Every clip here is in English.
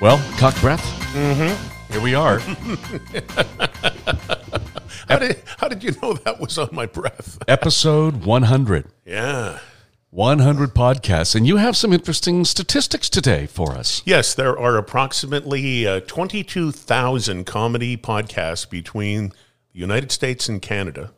Well, cock breath. Mm-hmm. Here we are. How did, how did you know that was on my breath? Episode 100. Yeah. 100 podcasts. And you have some interesting statistics today for us. Yes, there are approximately uh, 22,000 comedy podcasts between the United States and Canada.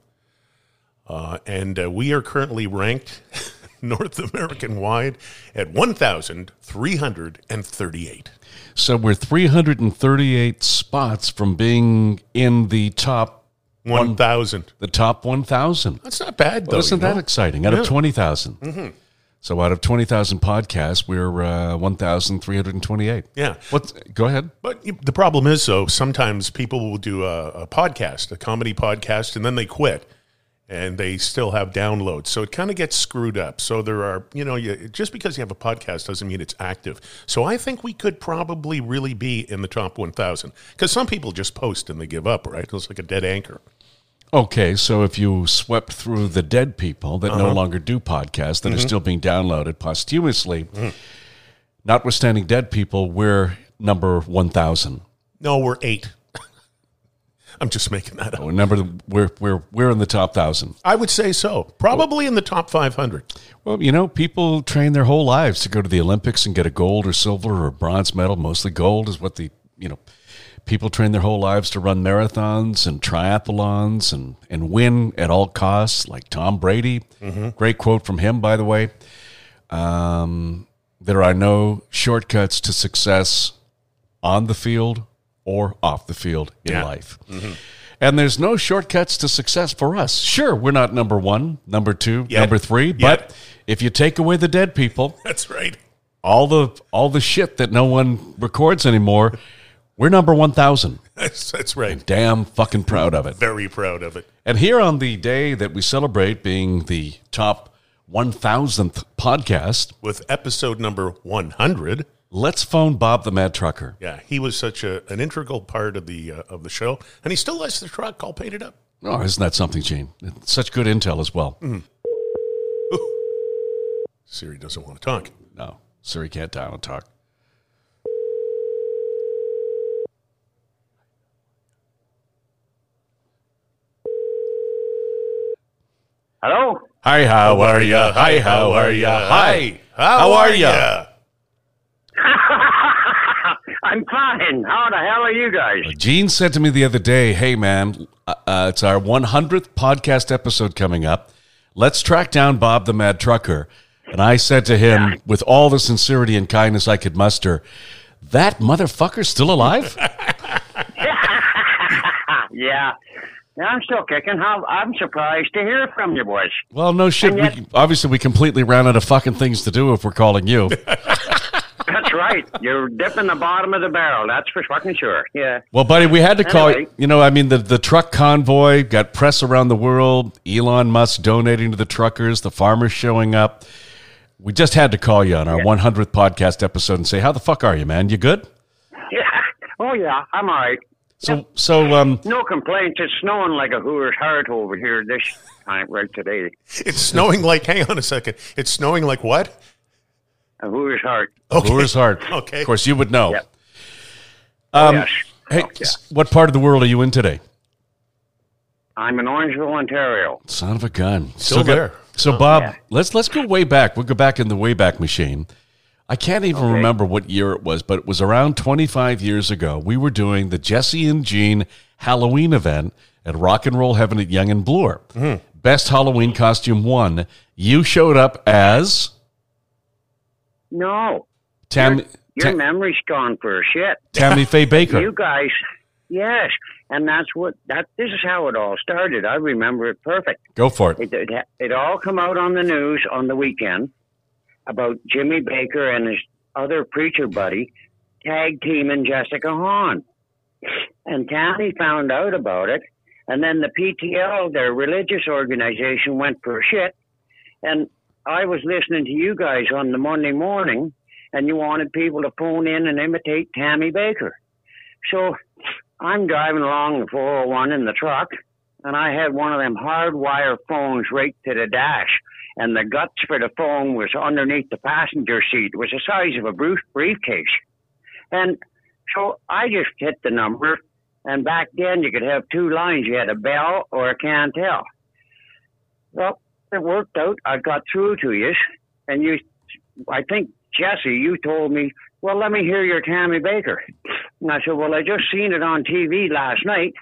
Uh, and uh, we are currently ranked North American wide at 1,338. So we're 338 spots from being in the top 1,000. the top 1,000. That's not bad, though. Well, isn't you know? that exciting? Out Yeah. of 20,000. So out of 20,000 podcasts, we're uh, 1,328. Yeah. What? Go ahead. But the problem is, though, sometimes people will do a, a podcast, a comedy podcast, and then they quit and they still have downloads. So it kind of gets screwed up. So there are, you know, you, just because you have a podcast doesn't mean it's active. So I think we could probably really be in the top 1,000 because some people just post and they give up, right? It's like a dead anchor. Okay, so if you swept through the dead people that Uh-huh. no longer do podcasts that Mm-hmm. are still being downloaded posthumously, notwithstanding dead people, we're number 1,000. No, we're eight. I'm just making that up. Or number we're we're we're in the top thousand. I would say so. Probably in the top 500. Well, you know, people train their whole lives to go to the Olympics and get a gold or silver or bronze medal. Mostly gold is what the you know. People train their whole lives to run marathons and triathlons and, and win at all costs, like Tom Brady. Great quote from him, by the way. Um, there are no shortcuts to success on the field or off the field in Yeah. life. Mm-hmm. And there's no shortcuts to success for us. Sure, we're not number one, number two, Yet. number three, Yet. but if you take away the dead people, That's right. all the all the shit that no one records anymore, we're number one thousand. That's, that's right. Damn fucking proud of it. Very proud of it. And here on the day that we celebrate being the top one thousandth podcast, With episode number 100. Let's phone Bob the Mad Trucker. Yeah, he was such a, an integral part of the uh, of the show, and he still has the truck all painted up. Oh, isn't that something, Gene? It's such good intel as well. Siri doesn't want to talk. No, Siri can't dial and talk. Hello? Hi, how are you? Hi, how are you? Hi, how are you? I'm fine. How the hell are you guys? Gene said to me the other day, "Hey, man, uh, uh, it's our 100th podcast episode coming up. Let's track down Bob the Mad Trucker." And I said to him, with all the sincerity and kindness I could muster, "That motherfucker's still alive?" yeah. Yeah, I'm still kicking. How I'm surprised to hear from you boys. well, no shit. Yet- we, obviously, we completely ran out of fucking things to do if we're calling you. That's right. You're dipping the bottom of the barrel. That's for fucking sure. Yeah. Well, buddy, we had to call. Anyway. You know, I mean, the the truck convoy got press around the world. Elon Musk donating to the truckers. The farmers showing up. We just had to call you on our 100th podcast episode and say, "How the fuck are you, man? You good?" Yeah. Oh yeah, I'm all right. So, so, um, No complaints. It's snowing like a hooer's heart over here this time right today. It's snowing like. Hang on a second. It's snowing like what? A hooer's heart. Okay. Brewer's Heart. Okay. Of course, you would know. Yep. Um, yes. Hey, Oh, yeah. what part of the world are you in today? I'm in Orangeville, Ontario. Son of a gun. Still So, there. So, Bob, yeah. let's let's go way back. We'll go back in the Wayback Machine. I can't even Okay. remember what year it was, but it was around 25 years ago. We were doing the Jesse and Gene Halloween event at Rock and Roll Heaven at Yonge and Bloor. Mm-hmm. Best Halloween costume won. You showed up as No. Tammy, Your Ta- memory's gone for a shit. Tammy Faye Bakker. You guys, yes, and that's what that. This is how it all started. I remember it perfect. Go for it. It, it, it all come out on the news on the weekend about Jimmy Bakker and his other preacher buddy tag teaming Jessica Hahn, and Tammy found out about it, and then the PTL, their religious organization, went for shit, and I was listening to you guys on the Monday morning, and you wanted people to phone in and imitate Tammy Bakker. So I'm driving along the 401 in the truck, and I had one of them hardwire phones right to the dash, and the guts for the phone was underneath the passenger seat. It was the size of a brief briefcase. And So I just hit the number, and back then you could have two lines. You had a bell or a cantel. Well, it worked out. I got through to you, and you, I think Jesse, you told me, well, let me hear your Tammy Bakker. And I said, well, I just seen it on TV last night.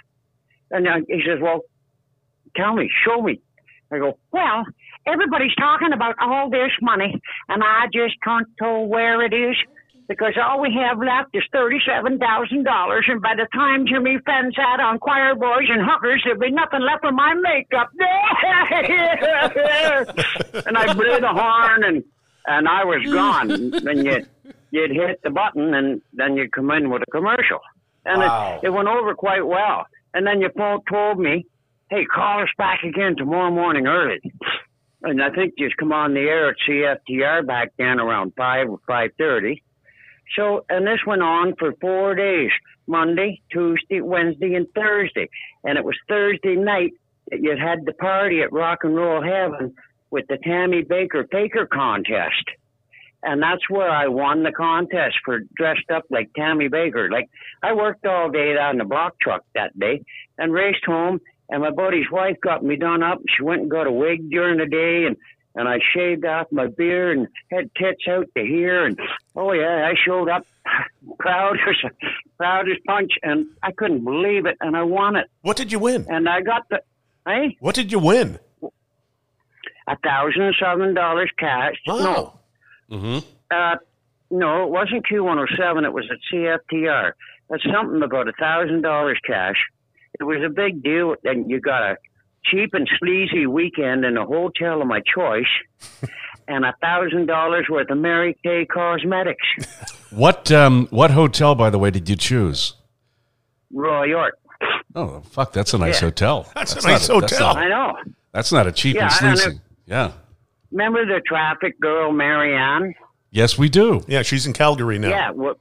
And uh, he says, well, tell me, show me. I go, well, everybody's talking about all this money, and I just can't tell where it is because all we have left is thirty-seven thousand dollars, and by the time Jimmy Fenn's out on choir boys and hookers, there'll be nothing left of my makeup. and I blew the horn, and and I was gone. then you you'd hit the button, and then you'd come in with a commercial, and Wow. it, it went over quite well. And then your phone told me, "Hey, call us back again tomorrow morning early." And I think just come on the air at CFTR back then around five or five thirty. So, and this went on for four days Monday, Tuesday, Wednesday, and Thursday. And it was Thursday night that you had the party at Rock and Roll Heaven with the Tammy Bakker Faker contest. And that's where I won the contest for dressed up like Tammy Bakker. Like, I worked all day on the block truck that day and raced home. And my buddy's wife got me done up. She went and got a wig during the day and and I shaved off my beard and had tits out to here and oh yeah, I showed up proud as proud as punch and I couldn't believe it and I won it What did you win? and I got the hey What did you win? a thousand and seven dollars cash. Wow. Mm-hmm. Uh, no, it wasn't Q107. It was at CFTR. That's something about a thousand dollars cash. It was a big deal, and you got a cheap and sleazy weekend in a hotel of my choice, and a thousand dollars worth of Mary Kay cosmetics. What um, what hotel, by the way, did you choose? Royal York. Oh, fuck, that's a nice Yeah. hotel. That's a nice that's hotel. not- I know. That's not a cheap Yeah, and I don't sleazy. Yeah. Remember the traffic girl, Marianne? Yes, we do. Yeah, she's in Calgary now. Yeah. Well,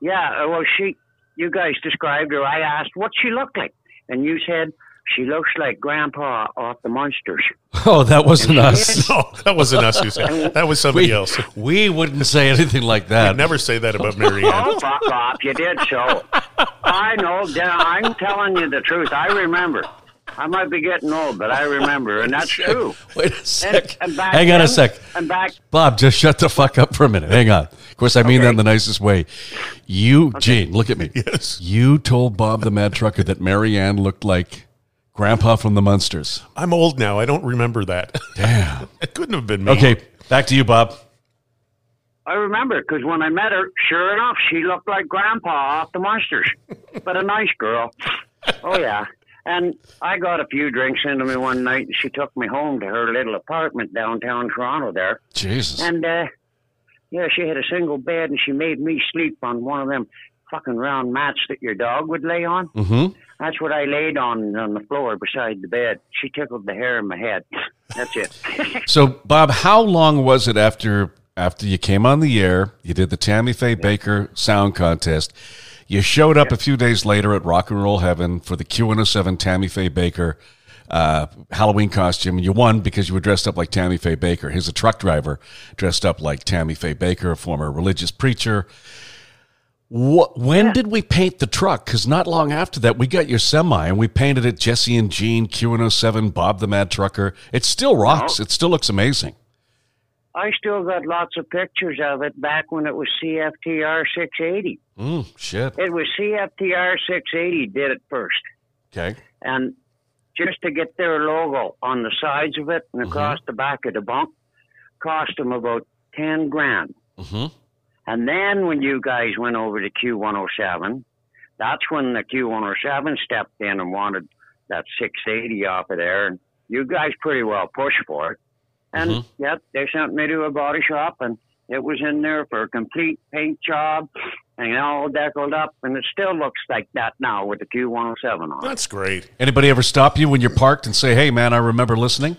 yeah. uh, Well, she. You guys described her. I asked what she looked like, and you said she looks like Grandpa off the Munsters. Oh, oh, that wasn't us. No, that wasn't us who said that. was somebody We, else. we wouldn't say anything like that. Never say that about Marianne. Oh, fuck off! You did so. I know. Dan, I'm telling you the truth. I remember. I might be getting old, but I remember, and that's true. Wait a sec. and back Hang on a then- sec. And back, Bob, just shut the fuck up for a minute. Hang on. Of course, I mean that in the nicest way. You, Gene, look at me. Yes. You told Bob the Mad Trucker that Marianne looked like Grandpa from the Munsters. I'm old now. I don't remember that. Damn. it couldn't have been me. Okay, back to you, Bob. I remember because when I met her, sure enough, she looked like Grandpa off the Munsters, but a nice girl. Oh yeah. And I got a few drinks into me one night, and she took me home to her little apartment downtown Toronto there. Jesus. And uh, yeah, she had a single bed, and she made me sleep on one of them fucking round mats that your dog would lay on. hmm That's what I laid on on the floor beside the bed. She tickled the hair in my head. That's it. So, Bob, how long was it after after you came on the air? You did the Tammy Faye Bakker sound contest. You showed up a few days later at Rock and Roll Heaven for the Q107 Tammy Faye Bakker uh, Halloween costume. And you won because you were dressed up like Tammy Faye Bakker. Here's a truck driver dressed up like Tammy Faye Bakker, a former religious preacher. What, when did we paint the truck? Because not long after that, we got your semi and we painted it Jesse and Gene, Q107, Bob the Mad Trucker. It still rocks. It still looks amazing. I still got lots of pictures of it back when it was CFTR 680. Mm, shit. It was CFTR 680 did it first. Okay. And just to get their logo on the sides of it and across the back of the bunk cost them about 10 grand. hmm And then when you guys went over to Q107, that's when the Q107 stepped in and wanted that 680 off of there. And you guys pretty well pushed for it. And Mhm. yep, they sent me to a body shop and it was in there for a complete paint job and all deckled up. And it still looks like that now with the Q107 on. That's great. Anybody ever stop you when you're parked and say, hey, man, I remember listening?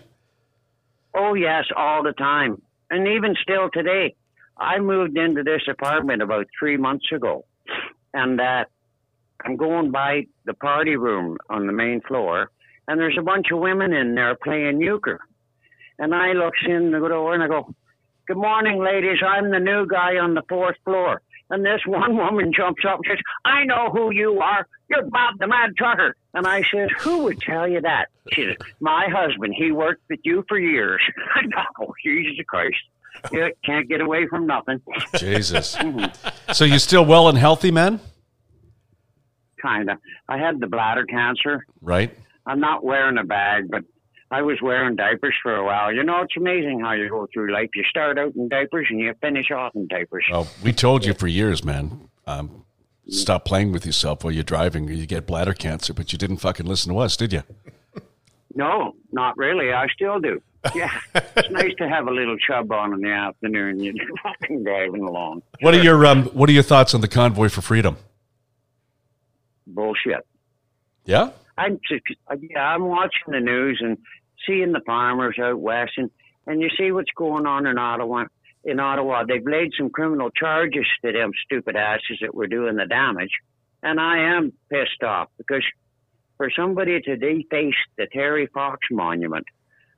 Oh, yes, all the time. And even still today. I moved into this apartment about three months ago. And uh, I'm going by the party room on the main floor. And there's a bunch of women in there playing euchre. And I looks in the door and I go, Good morning, ladies. I'm the new guy on the fourth floor. And this one woman jumps up and says, I know who you are. You're Bob the Mad Trucker. And I says, Who would tell you that? She says, My husband. He worked with you for years. I know. Oh, Jesus Christ. You can't get away from nothing. Jesus. so you still well and healthy, man? Kind of. I had the bladder cancer. Right. I'm not wearing a bag, but I was wearing diapers for a while. You know, it's amazing how you go through life. You start out in diapers and you finish off in diapers. Oh, we told you for years, man. Um, stop playing with yourself while you're driving, or you get bladder cancer. But you didn't fucking listen to us, did you? No, not really. I still do. Yeah, it's nice to have a little chub on in the afternoon. You're fucking driving along. What are your um, What are your thoughts on the convoy for freedom? Bullshit. Yeah. I'm yeah, I'm watching the news and seeing the farmers out west, and, and you see what's going on in Ottawa. In Ottawa, they've laid some criminal charges to them stupid asses that were doing the damage, and I am pissed off because for somebody to deface the Terry Fox Monument,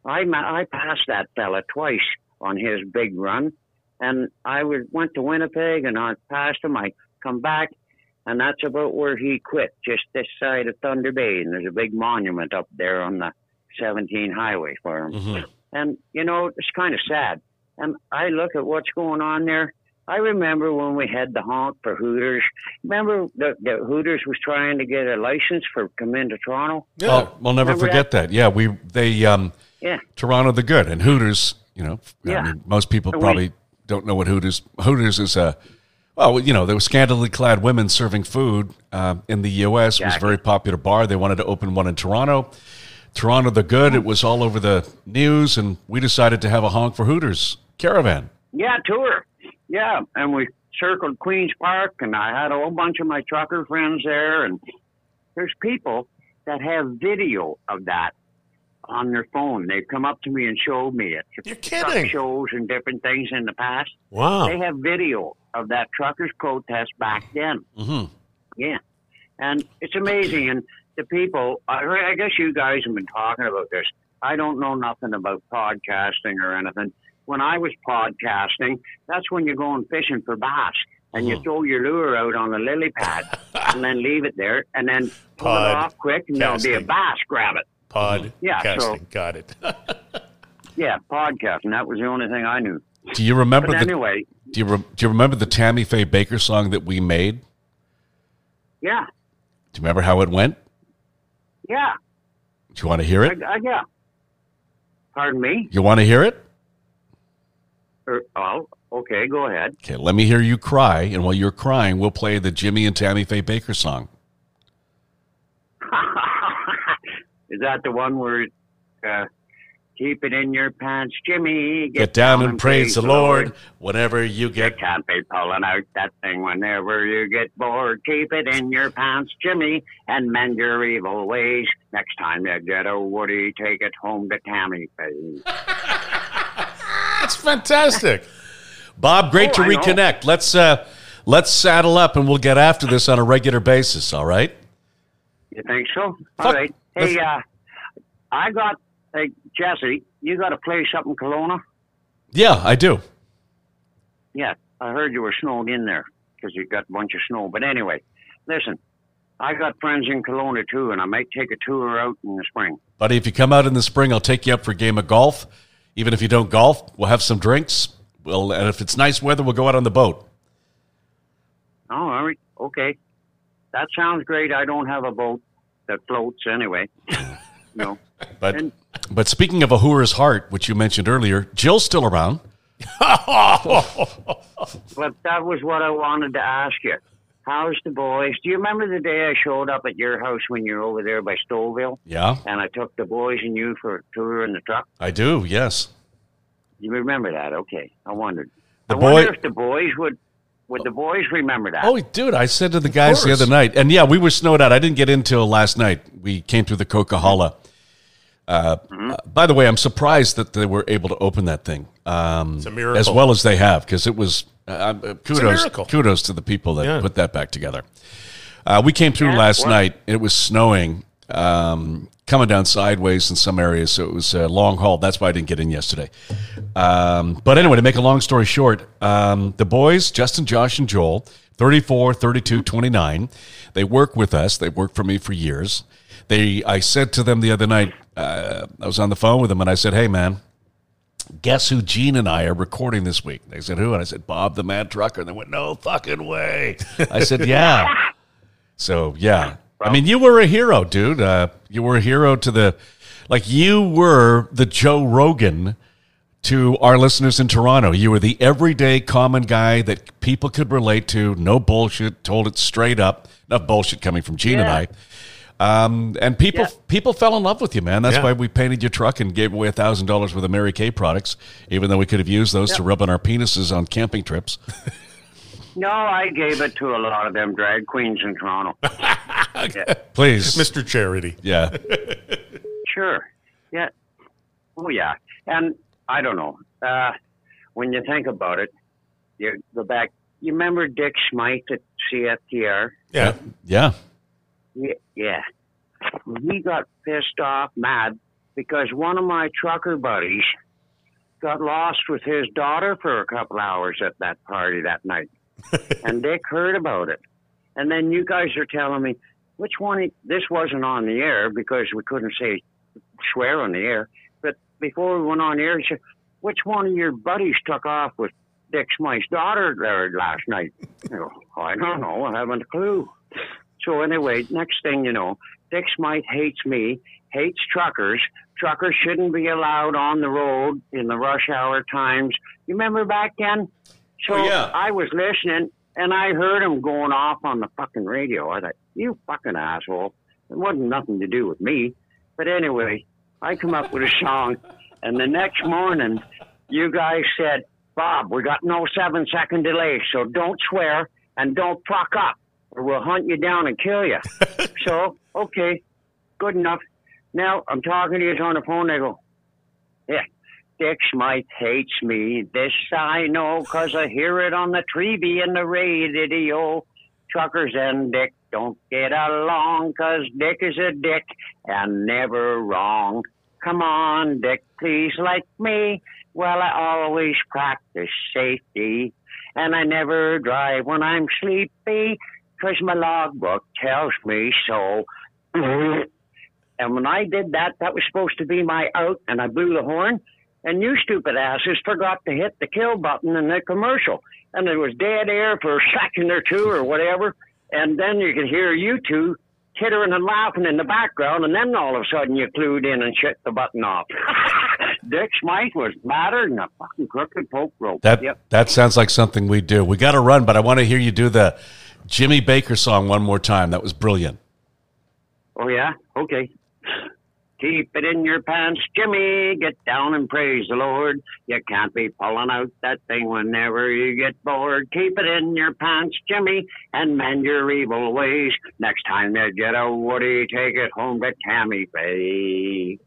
I I passed that fella twice on his big run, and I was, went to Winnipeg and I passed him. I come back and that's about where he quit, just this side of Thunder Bay. And there's a big monument up there on the 17 highway for him. Mm-hmm. And, you know, it's kind of sad. And I look at what's going on there. I remember when we had the honk for Hooters. Remember the, the Hooters was trying to get a license for come into Toronto? Yeah. Oh, we'll never Remember forget that? Yeah, we they um, Yeah. Toronto the good and Hooters. You know, I Yeah. mean, most people And we- probably don't know what Hooters. Hooters is a well, you know, there were scantily clad women serving food uh, in the U.S. It was a very popular bar. They wanted to open one in Toronto. Toronto the good. It was all over the news, and we decided to have a honk for Hooters caravan. Yeah, tour. Yeah, and we circled Queens Park, and I had a whole bunch of my trucker friends there. And there's people that have video of that on their phone. They've come up to me and showed me it. You're kidding. shows and different things in the past. Wow. They have video of that truckers protest back then. Mm-hmm. Yeah, and it's amazing. And the people, I, I guess you guys have been talking about this. I don't know nothing about podcasting or anything. When I was podcasting, that's when you're going fishing for bass and you hmm. throw your lure out on a lily pad and then leave it there and then pull it Pod off quick and there'll be a bass grab it. Pod Yeah, so- Got it. Yeah, podcasting. That was the only thing I knew. Do you remember But the anyway, do you, re- do you remember the Tammy Faye Bakker song that we made? yeah, Do you remember how it went? yeah, Do you want to hear I, it? I, yeah. Pardon me? You want to hear it? Or, oh, okay, go ahead. Okay, let me hear you cry, and while you're crying, we'll play the Jimmy and Tammy Faye Bakker song. Is that the one where uh, keep it in your pants, Jimmy? Get, down, and praise the Lord whenever you You get. can't be pulling out that thing whenever you get bored. Keep it in your pants, Jimmy, and mend your evil ways. Next time you get a woody, take it home to Tammy Faye. That's fantastic. Bob, great Oh, to reconnect. Let's uh, let's saddle up, and we'll get after this on a regular basis. All right? You think so? All Fuck. right. Hey, uh, I got, hey, Jesse, you got a place up in Kelowna? Yeah, I do. Yeah, I heard you were snowed in there because you got a bunch of snow. But anyway, listen, I got friends in Kelowna too, and I might take a tour out in the spring. Buddy, if you come out in the spring, I'll take you up for a game of golf. Even if you don't golf, we'll have some drinks. We'll, and if it's nice weather, we'll go out on the boat. Oh, all right, okay. That sounds great. I don't have a boat that floats anyway. no. But And- but speaking of a hooer's heart, which you mentioned earlier, Jill's still around. But that was what I wanted to ask you. How's the boys? Do you remember the day I showed up at your house when you were over there by Stouffville? Yeah, And I took the boys and you for a tour in the truck? I do. Yes. You remember that? Okay. I wondered. The I wonder if the boys would would the boys remember that? Oh, dude, I said to the guys the other night, and yeah, we were snowed out. I didn't get in till last night. We came through the Coquihalla. Uh, Mm-hmm. uh, by the way, I'm surprised that they were able to open that thing um, It's a miracle. as well as they have because it was uh, uh, kudos kudos to the people that Yeah. put that back together. Uh, we came through Yeah, last well- night. It was snowing, um, coming down sideways in some areas, so it was a long haul. That's why I didn't get in yesterday. Um, but anyway, to make a long story short, um, the boys, Justin, Josh, and Joel, 34, 32, 29, they work with us. They worked for me for years. They, I said to them the other night, uh, I was on the phone with them, and I said, "Hey, man." Guess who Gene and I are recording this week? They said, Who? And I said, Bob the Mad Trucker. And they went, No fucking way. I said, Yeah. So, yeah. I mean, you were a hero, dude. Uh, you were a hero to the, like, you were the Joe Rogan to our listeners in Toronto. You were the everyday common guy that people could relate to. No bullshit. Told it straight up. Enough bullshit coming from Gene and I. Um, and people Yeah. people fell in love with you, man. That's Yeah. why we painted your truck and gave away a thousand dollars worth of Mary Kay products, even though we could have used those to rub on our penises on camping trips. No, I gave it to a lot of them drag queens in Toronto. Please, Mr. Charity. yeah, Sure. Yeah. Oh, yeah. And I don't know. Uh, when you think about it, you go back. You remember Dick Smyth at CFTR? Yeah. yeah, Yeah. yeah. He got pissed off, mad, because one of my trucker buddies got lost with his daughter for a couple hours at that party that night. and Dick heard about it. And then you guys are telling me which one, he, this wasn't on the air because we couldn't say swear on the air. But before we went on the air, he said, which one of your buddies took off with Dick Smyth's daughter there last night? I go, I don't know. I haven't a clue. So anyway, next thing you know, Dick Smyth hates me, hates truckers. Truckers shouldn't be allowed on the road in the rush hour times. You remember back then? So Oh, yeah. I was listening and I heard him going off on the fucking radio. I thought, you fucking asshole. It wasn't nothing to do with me. But anyway, I come up with a song and the next morning you guys said, Bob, we got no seven second delay, so don't swear and don't fuck up or we'll hunt you down and kill you. so, okay, good enough. Now I'm talking to you on the phone. I go, yeah, Dick Smyth hates me. This I know 'cause I hear it on the TV and the radio. Truckers and Dick don't get along 'cause Dick is a dick and never wrong. Come on, Dick, please like me. Well, I always practice safety and I never drive when I'm sleepy 'cause my logbook tells me so. And when I did that, that was supposed to be my out, and I blew the horn. And you stupid asses forgot to hit the kill button in the commercial. And there was dead air for a second or two or whatever. And then you could hear you two tittering and laughing in the background. And then all of a sudden you clued in and shut the button off. Dick Smyth was madder than a fucking crooked poke rope. that yep. that sounds like something we do. We got to run, but I want to hear you do the Jimmy Bakker song one more time. That was brilliant. Oh, yeah? Okay. Keep it in your pants, Jimmy. Get down and praise the Lord. You can't be pulling out that thing whenever you get bored. Keep it in your pants, Jimmy, and mend your evil ways. Next time you get a woody, take it home to Tammy Faye.